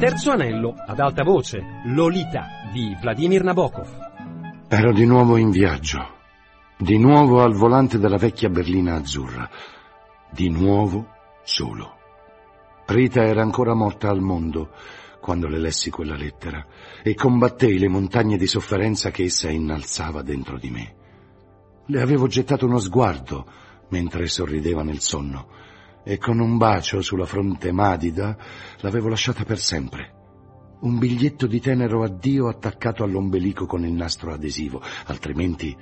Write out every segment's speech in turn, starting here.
Terzo anello, ad alta voce, Lolita di Vladimir Nabokov. Ero di nuovo in viaggio, di nuovo al volante della vecchia berlina azzurra, di nuovo solo. Rita era ancora morta al mondo quando le lessi quella lettera e combattei le montagne di sofferenza che essa innalzava dentro di me. Le avevo gettato uno sguardo mentre sorrideva nel sonno e con un bacio sulla fronte madida l'avevo lasciata per sempre. Un biglietto di tenero addio attaccato all'ombelico con il nastro adesivo, altrimenti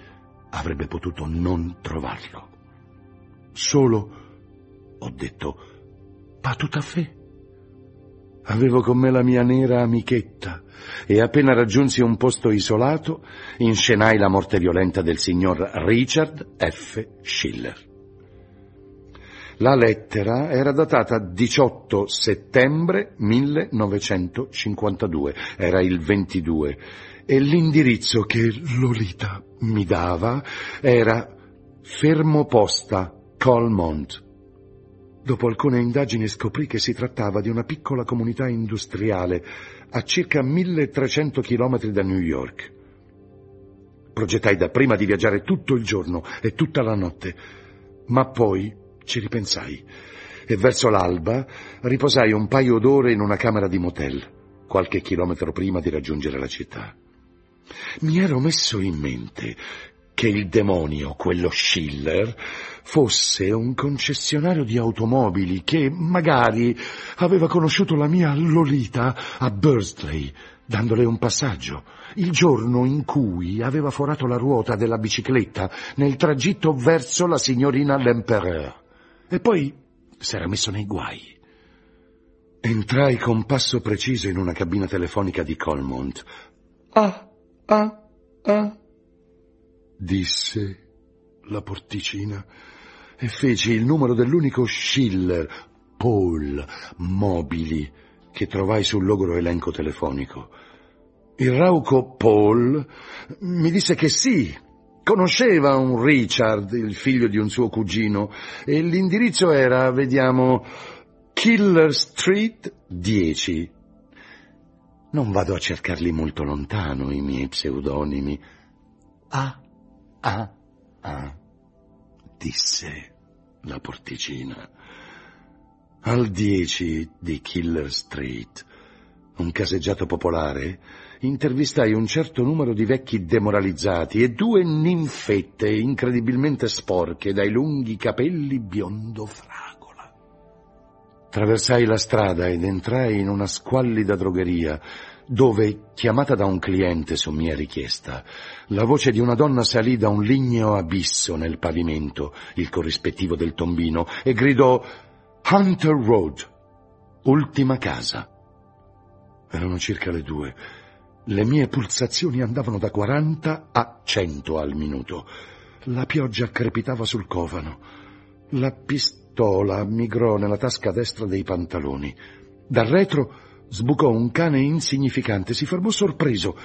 avrebbe potuto non trovarlo. Solo, ho detto, pas tout à fait. Avevo con me la mia nera amichetta e appena raggiunsi un posto isolato inscenai la morte violenta del signor Richard F. Schiller. La lettera era datata 18 settembre 1952, era il 22, e l'indirizzo che Lolita mi dava era fermo posta Colmont. Dopo alcune indagini scoprì che si trattava di una piccola comunità industriale a circa 1300 chilometri da New York. Progettai dapprima di viaggiare tutto il giorno e tutta la notte, ma poi ci ripensai e verso l'alba riposai un paio d'ore in una camera di motel, qualche chilometro prima di raggiungere la città. Mi ero messo in mente che il demonio, quello Schiller, fosse un concessionario di automobili che magari aveva conosciuto la mia Lolita a Bursley, dandole un passaggio, il giorno in cui aveva forato la ruota della bicicletta nel tragitto verso la signorina L'Empereur. E poi s'era messo nei guai. Entrai con passo preciso in una cabina telefonica di Colmont. Ah, ah, ah, disse la porticina e feci il numero dell'unico Schiller, Paul, mobili, che trovai sul logoro elenco telefonico. Il rauco Paul mi disse che sì, Conosceva un Richard, il figlio di un suo cugino, e l'indirizzo era, vediamo, Killer Street 10. Non vado a cercarli molto lontano, i miei pseudonimi. Ah, ah, ah, disse la porticina. Al 10 di Killer Street, un caseggiato popolare, intervistai un certo numero di vecchi demoralizzati e due ninfette incredibilmente sporche dai lunghi capelli biondo fragola. Traversai la strada ed entrai in una squallida drogheria dove, chiamata da un cliente su mia richiesta, la voce di una donna salì da un ligneo abisso nel pavimento, il corrispettivo del tombino, e gridò Hunter Road, ultima casa. Erano circa le due le mie pulsazioni andavano da 40 a 100 al minuto. La pioggia crepitava sul covano. La pistola migrò nella tasca destra dei pantaloni. Dal retro sbucò un cane insignificante, si fermò sorpreso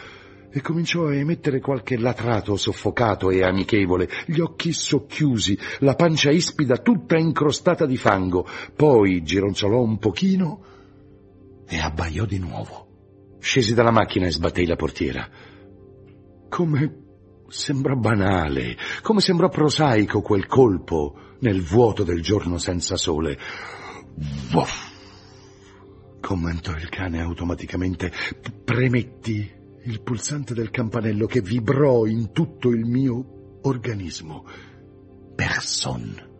e cominciò a emettere qualche latrato soffocato e amichevole, gli occhi socchiusi, la pancia ispida tutta incrostata di fango. Poi gironzolò un pochino e abbaiò di nuovo. Scesi dalla macchina e sbattei la portiera. Come sembra banale, come sembra prosaico quel colpo nel vuoto del giorno senza sole. Voff! commentò il cane automaticamente. Premetti il pulsante del campanello che vibrò in tutto il mio organismo. Person.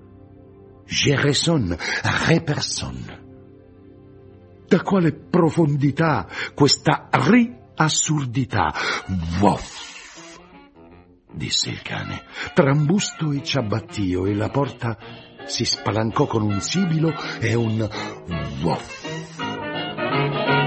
Je raison, re person da quale profondità questa riassurdità. Voff! disse il cane. Trambusto e ciabattio e la porta si spalancò con un sibilo e un voff.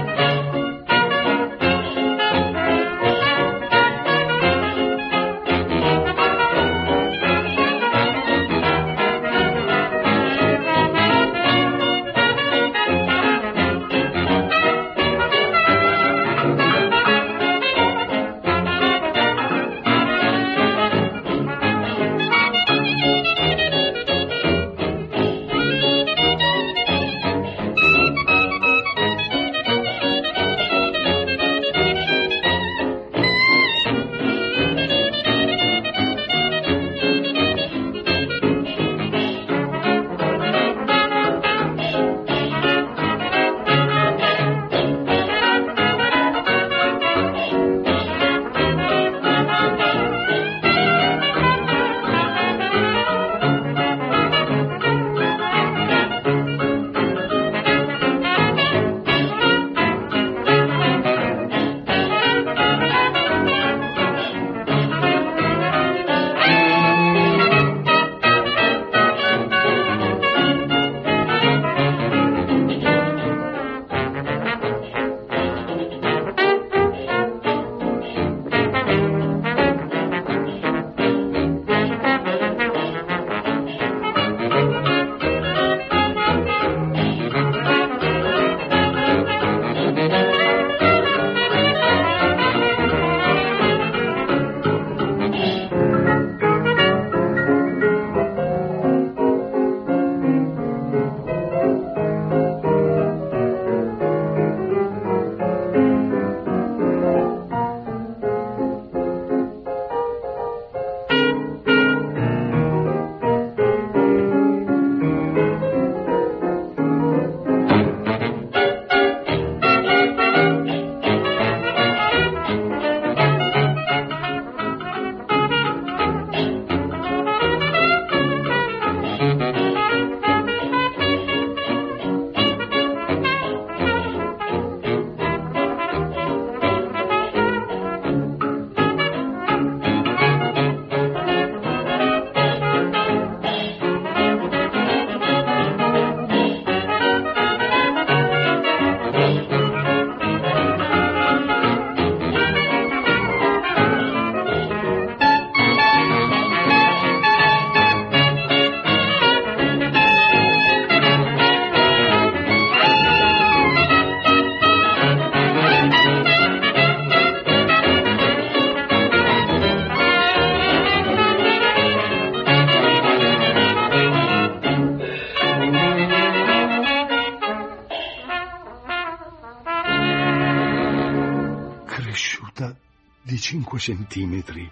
Di cinque centimetri,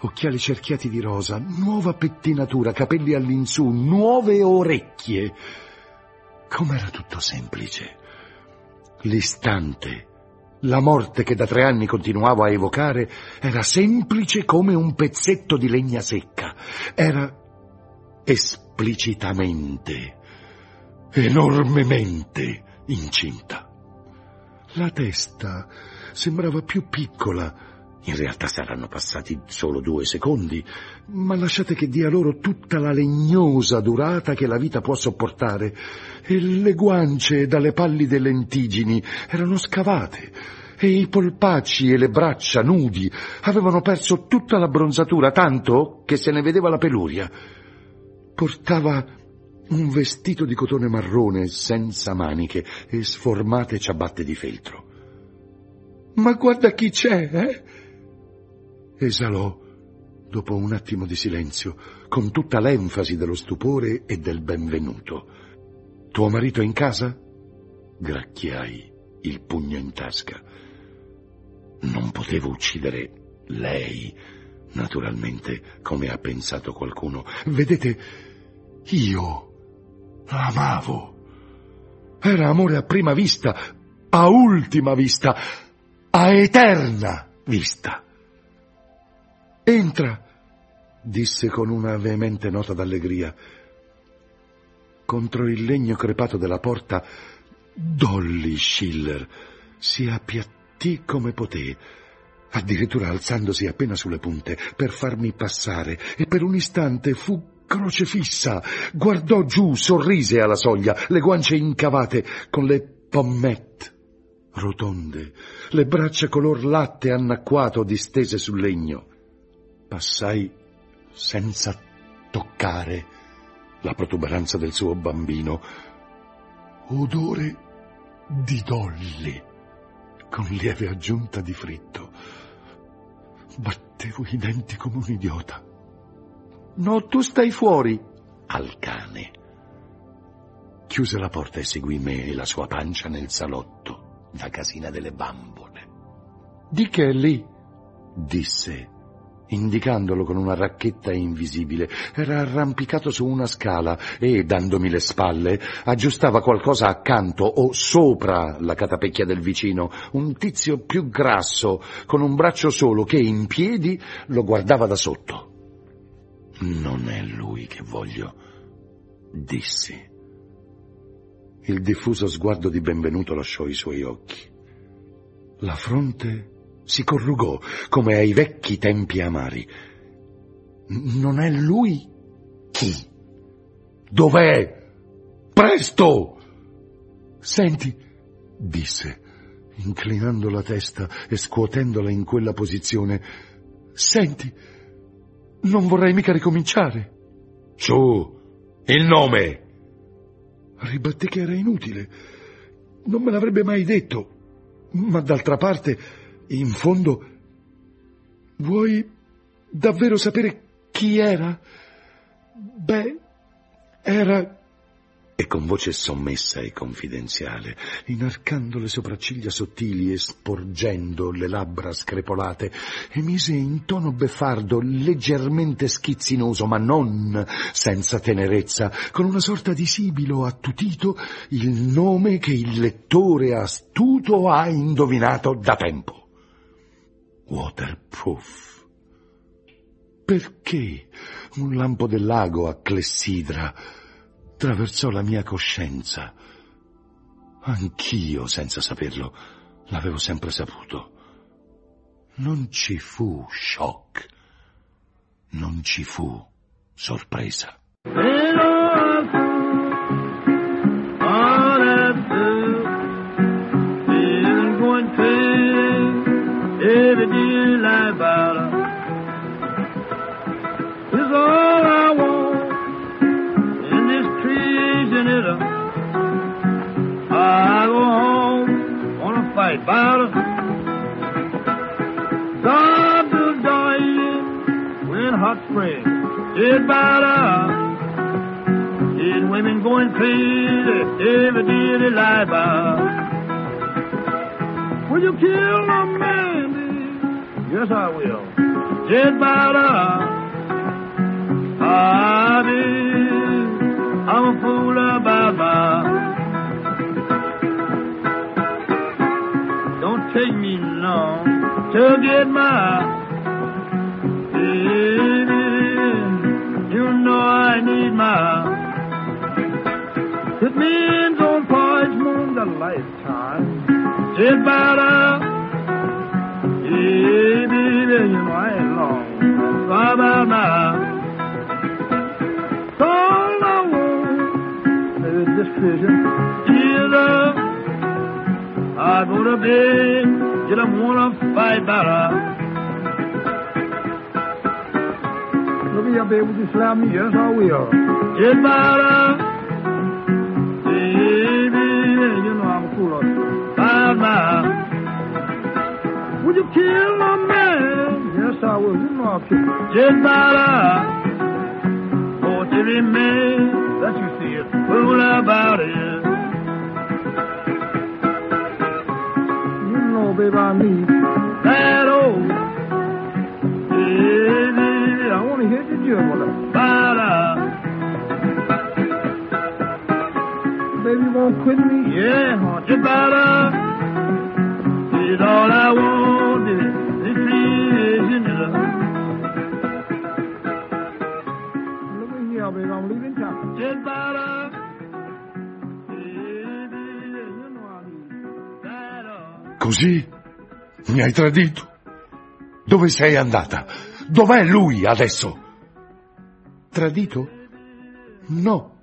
occhiali cerchiati di rosa, nuova pettinatura, capelli all'insù, nuove orecchie. Com'era tutto semplice. L'istante, la morte che da tre anni continuavo a evocare, era semplice come un pezzetto di legna secca. Era esplicitamente, enormemente incinta. La testa sembrava più piccola, in realtà saranno passati solo due secondi, ma lasciate che dia loro tutta la legnosa durata che la vita può sopportare. E le guance dalle pallide lentigini erano scavate, e i polpacci e le braccia nudi avevano perso tutta la bronzatura, tanto che se ne vedeva la peluria. Portava un vestito di cotone marrone senza maniche e sformate ciabatte di feltro. Ma guarda chi c'è, eh? Esalò dopo un attimo di silenzio, con tutta l'enfasi dello stupore e del benvenuto. Tuo marito è in casa? Gracchiai, il pugno in tasca. Non potevo uccidere lei, naturalmente, come ha pensato qualcuno. Vedete, io l'amavo. Era amore a prima vista, a ultima vista, a eterna vista. Entra, disse con una veemente nota d'allegria. Contro il legno crepato della porta, Dolly Schiller si appiattì come poté, addirittura alzandosi appena sulle punte per farmi passare, e per un istante fu crocefissa, guardò giù, sorrise alla soglia, le guance incavate, con le pommette rotonde, le braccia color latte annacquato distese sul legno. Passai senza toccare la protuberanza del suo bambino. Odore di dolli, con lieve aggiunta di fritto. Battevo i denti come un idiota. No, tu stai fuori, al cane. Chiuse la porta e seguì me e la sua pancia nel salotto, da casina delle bambole. Di che è lì? disse indicandolo con una racchetta invisibile. Era arrampicato su una scala e, dandomi le spalle, aggiustava qualcosa accanto o sopra la catapecchia del vicino, un tizio più grasso, con un braccio solo, che in piedi lo guardava da sotto. Non è lui che voglio, dissi. Il diffuso sguardo di benvenuto lasciò i suoi occhi. La fronte si corrugò come ai vecchi tempi amari. Non è lui? Chi? Dov'è? Presto! Senti, disse, inclinando la testa e scuotendola in quella posizione. Senti, non vorrei mica ricominciare. Su, il nome! Ribatté che era inutile. Non me l'avrebbe mai detto. Ma d'altra parte in fondo, vuoi davvero sapere chi era? Beh, era... E con voce sommessa e confidenziale, inarcando le sopracciglia sottili e sporgendo le labbra screpolate, emise in tono beffardo, leggermente schizzinoso, ma non senza tenerezza, con una sorta di sibilo attutito, il nome che il lettore astuto ha indovinato da tempo waterproof. Perché un lampo del lago a Clessidra attraversò la mia coscienza? Anch'io, senza saperlo, l'avevo sempre saputo. Non ci fu shock, non ci fu sorpresa. about her is all I want in this. I go home, wanna fight about her. God will hot her. Women going crazy about her. Will you kill them? Yes, I will. Just about up. I be, I'm a fool about my. Don't take me long to get my. Baby, you know I need my. It means on porch moon the lifetime. Just about up. Yeah, baby, you know I ain't long. Bye bye now. All I want is this vision. Either I go to bed, get up, wanna fight better. Look here, baby, would you slap me? Yes, I will. Get better. Baby, you know I'm cool. Bye bye. Would you kill my was in Rochester. Just about a forty May. That you see it. Fool about it. You know, baby, I need that old. I want to hear the German. Bada. Baby, won't quit me? Yeah, haunted bada. Uh, it's all I want. Here, baby, I'm leaving town. Just all. Così? Mi hai tradito? Dove sei andata? Dov'è lui adesso? Tradito? No,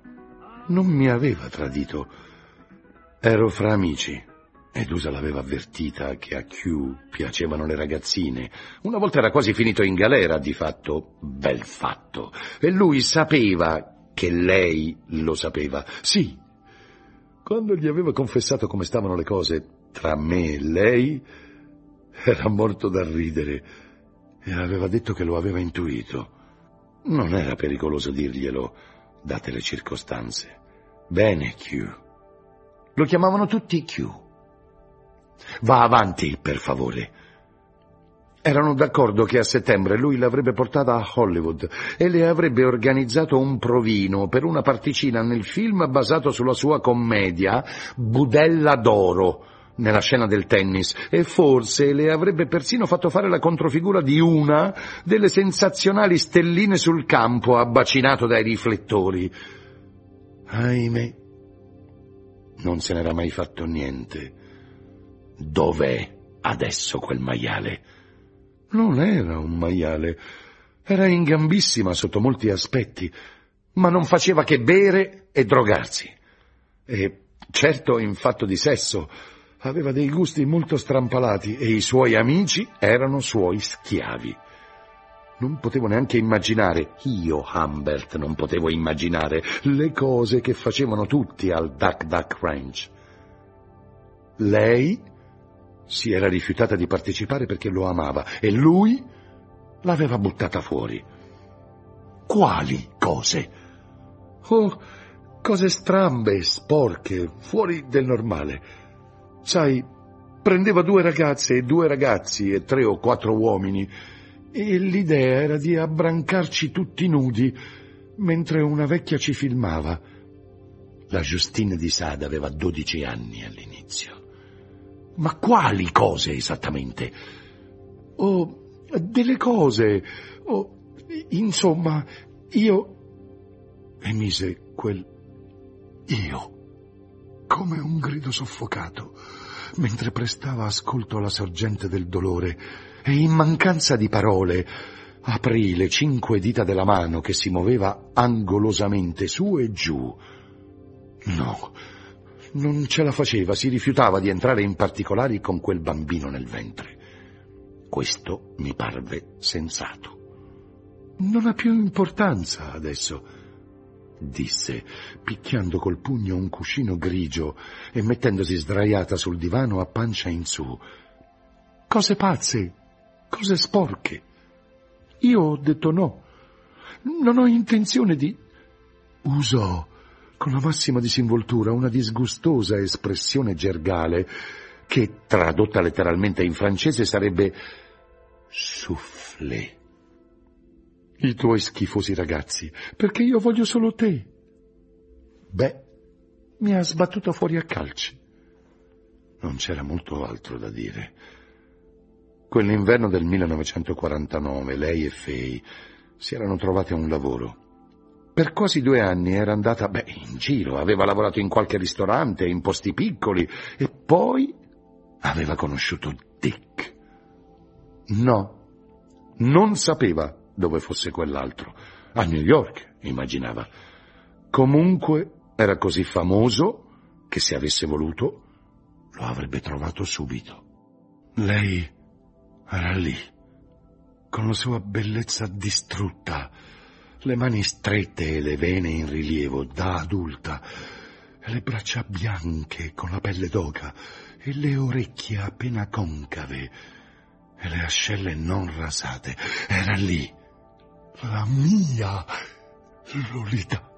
non mi aveva tradito. Ero fra amici. Edusa l'aveva avvertita che a Q piacevano le ragazzine. Una volta era quasi finito in galera, di fatto, bel fatto. E lui sapeva che lei lo sapeva. Sì, quando gli aveva confessato come stavano le cose tra me e lei, era morto da ridere e aveva detto che lo aveva intuito. Non era pericoloso dirglielo, date le circostanze. Bene, Q. Lo chiamavano tutti Q. Va avanti, per favore. Erano d'accordo che a settembre lui l'avrebbe portata a Hollywood e le avrebbe organizzato un provino per una particina nel film basato sulla sua commedia Budella d'oro, nella scena del tennis, e forse le avrebbe persino fatto fare la controfigura di una delle sensazionali stelline sul campo abbacinato dai riflettori. Ahimè, non se n'era mai fatto niente. Dov'è adesso quel maiale? Non era un maiale, era in gambissima sotto molti aspetti, ma non faceva che bere e drogarsi. E certo in fatto di sesso aveva dei gusti molto strampalati e i suoi amici erano suoi schiavi. Non potevo neanche immaginare, io Humbert non potevo immaginare le cose che facevano tutti al Duck Duck Ranch. Lei si era rifiutata di partecipare perché lo amava e lui l'aveva buttata fuori. Quali cose? Oh, cose strambe, sporche, fuori del normale. Sai, prendeva due ragazze e due ragazzi e tre o quattro uomini e l'idea era di abbrancarci tutti nudi mentre una vecchia ci filmava. La Justine di Sade aveva dodici anni all'inizio. Ma quali cose esattamente? Oh, delle cose. Oh, insomma, io... Emise quel io come un grido soffocato mentre prestava ascolto alla sorgente del dolore e in mancanza di parole aprì le cinque dita della mano che si muoveva angolosamente su e giù. No, non ce la faceva, si rifiutava di entrare in particolari con quel bambino nel ventre. Questo mi parve sensato. Non ha più importanza adesso, disse, picchiando col pugno un cuscino grigio e mettendosi sdraiata sul divano a pancia in su. Cose pazze, cose sporche. Io ho detto no. Non ho intenzione di... Usò con la massima disinvoltura una disgustosa espressione gergale che, tradotta letteralmente in francese, sarebbe Soufflé. I tuoi schifosi ragazzi, perché io voglio solo te. Beh, mi ha sbattuto fuori a calci. Non c'era molto altro da dire. Quell'inverno del 1949 lei e Fay si erano trovate un lavoro. Per quasi due anni era andata, beh, in giro, aveva lavorato in qualche ristorante, in posti piccoli, e poi aveva conosciuto Dick. No, non sapeva dove fosse quell'altro. A New York, immaginava. Comunque era così famoso che se avesse voluto lo avrebbe trovato subito. Lei era lì, con la sua bellezza distrutta, le mani strette e le vene in rilievo da adulta, le braccia bianche con la pelle d'oca, e le orecchie appena concave, e le ascelle non rasate. Era lì, la mia Lolita,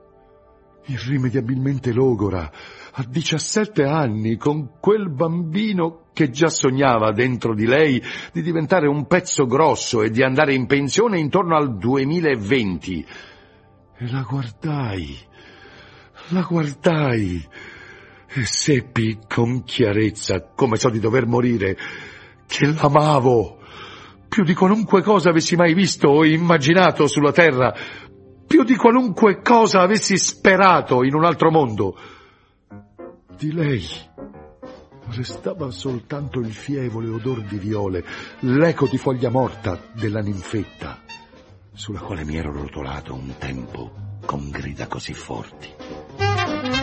irrimediabilmente logora, a 17 anni, con quel bambino che già sognava dentro di lei di diventare un pezzo grosso e di andare in pensione intorno al 2020. E la guardai, la guardai e seppi con chiarezza, come so di dover morire, che l'amavo più di qualunque cosa avessi mai visto o immaginato sulla terra, più di qualunque cosa avessi sperato in un altro mondo. Di lei restava soltanto il fievole odor di viole, l'eco di foglia morta della ninfetta, sulla quale mi ero rotolato un tempo con grida così forti.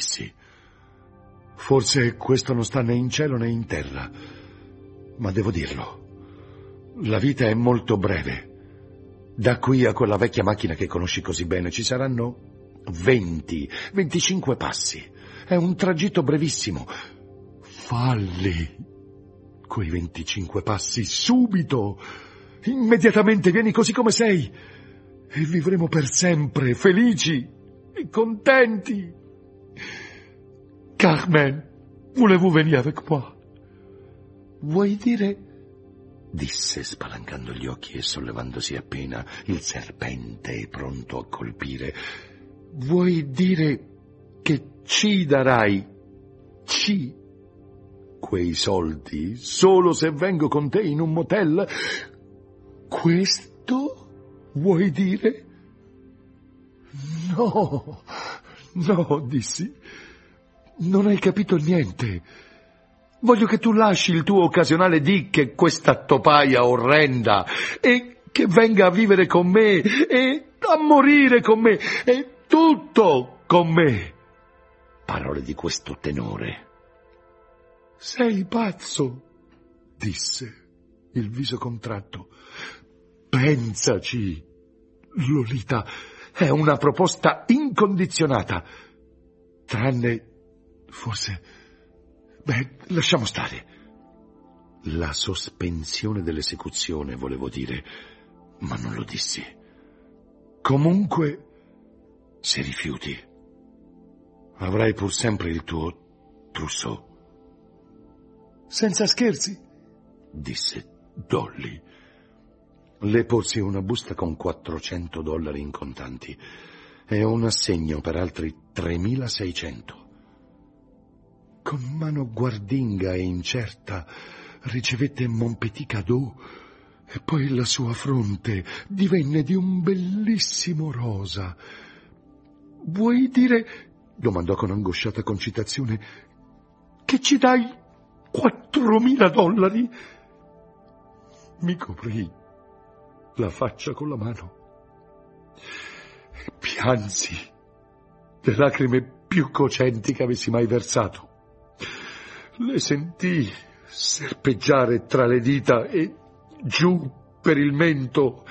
Dissi. Forse questo non sta né in cielo né in terra, ma devo dirlo. La vita è molto breve. Da qui a quella vecchia macchina che conosci così bene ci saranno 20, 25 passi. È un tragitto brevissimo. Falli quei 25 passi subito. Immediatamente vieni così come sei e vivremo per sempre felici e contenti. Carmen, voulez-vous venir avec moi? Vuoi dire? disse spalancando gli occhi e sollevandosi appena il serpente pronto a colpire. Vuoi dire che ci darai? Ci? quei soldi solo se vengo con te in un motel. Questo vuoi dire? No, no, dissi. Non hai capito niente. Voglio che tu lasci il tuo occasionale Dick e questa topaia orrenda e che venga a vivere con me e a morire con me e tutto con me. Parole di questo tenore. Sei pazzo, disse, il viso contratto. Pensaci, Lolita, è una proposta incondizionata. Tranne, forse, beh, lasciamo stare. La sospensione dell'esecuzione, volevo dire, ma non lo dissi. Comunque, se rifiuti, avrai pur sempre il tuo trousseau. Senza scherzi, disse Dolly. Le porsi una busta con 400 dollari in contanti e un assegno per altri 3600. Con mano guardinga e incerta ricevette Mon petit cadeau e poi la sua fronte divenne di un bellissimo rosa. Vuoi dire, domandò con angosciata concitazione, che ci dai quattromila dollari? Mi coprì la faccia con la mano e piansi le lacrime più cocenti che avessi mai versato. Le sentii serpeggiare tra le dita e giù per il mento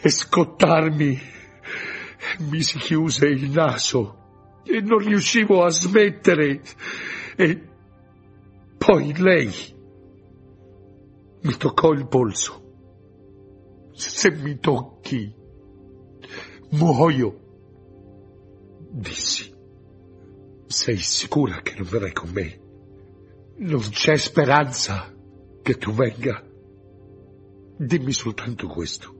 e scottarmi. Mi si chiuse il naso e non riuscivo a smettere. E poi lei mi toccò il polso. Se mi tocchi, muoio, dissi. Sei sicura che non verrai con me? Non c'è speranza che tu venga. Dimmi soltanto questo.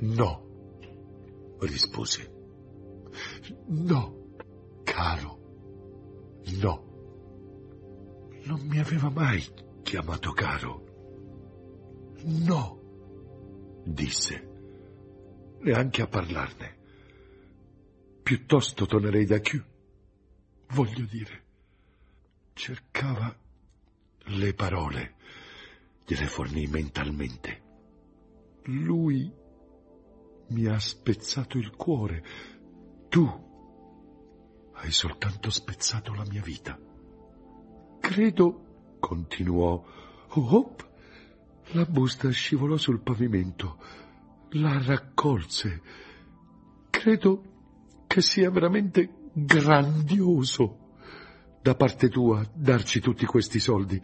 No, rispose. No, caro, no. Non mi aveva mai chiamato caro. No, disse, neanche a parlarne. Piuttosto tornerei da Q. Voglio dire, cercava le parole gliele fornì mentalmente. Lui mi ha spezzato il cuore. Tu hai soltanto spezzato la mia vita. Credo, continuò, hop, la busta scivolò sul pavimento, la raccolse. Credo che sia veramente grandioso da parte tua darci tutti questi soldi.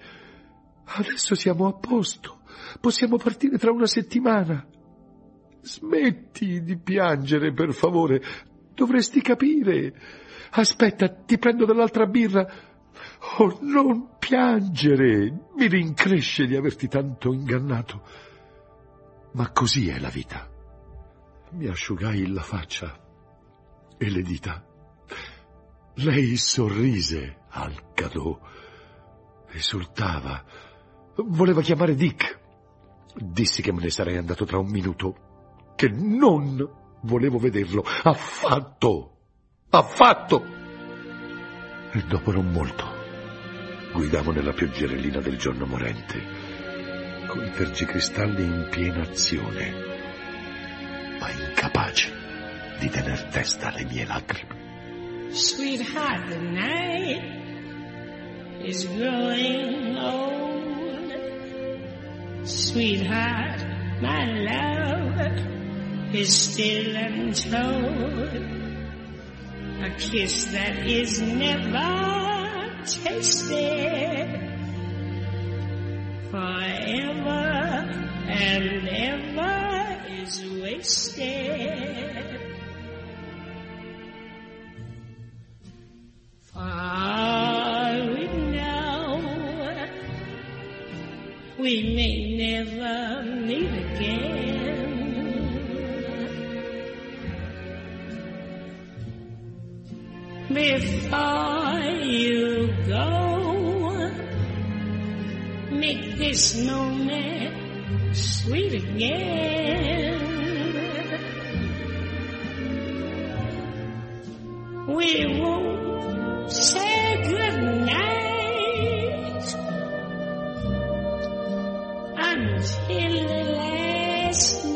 Adesso siamo a posto. Possiamo partire tra una settimana. Smetti di piangere, per favore. Dovresti capire. Aspetta, ti prendo dell'altra birra. Oh, non piangere. Mi rincresce di averti tanto ingannato. Ma così è la vita. Mi asciugai la faccia e le dita. Lei sorrise al cadeau. Esultava Voleva chiamare Dick. Dissi che me ne sarei andato tra un minuto, che non volevo vederlo affatto, affatto. E dopo non molto, guidavo nella pioggerellina del giorno morente, con i tergicristalli in piena azione, ma incapace di tener testa alle mie lacrime. Sweetheart, the night is growing old. Sweetheart, my love is still untold. A kiss that is never tasted forever and ever is wasted. Far we know we may never meet again. Before you go, make this moment sweet again. We won't say good night until the last.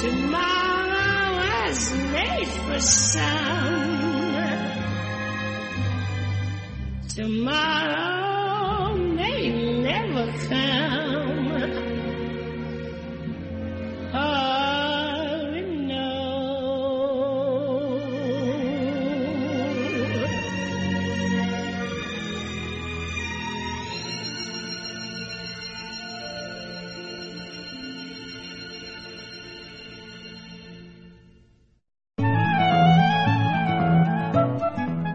Tomorrow was made for some. Tomorrow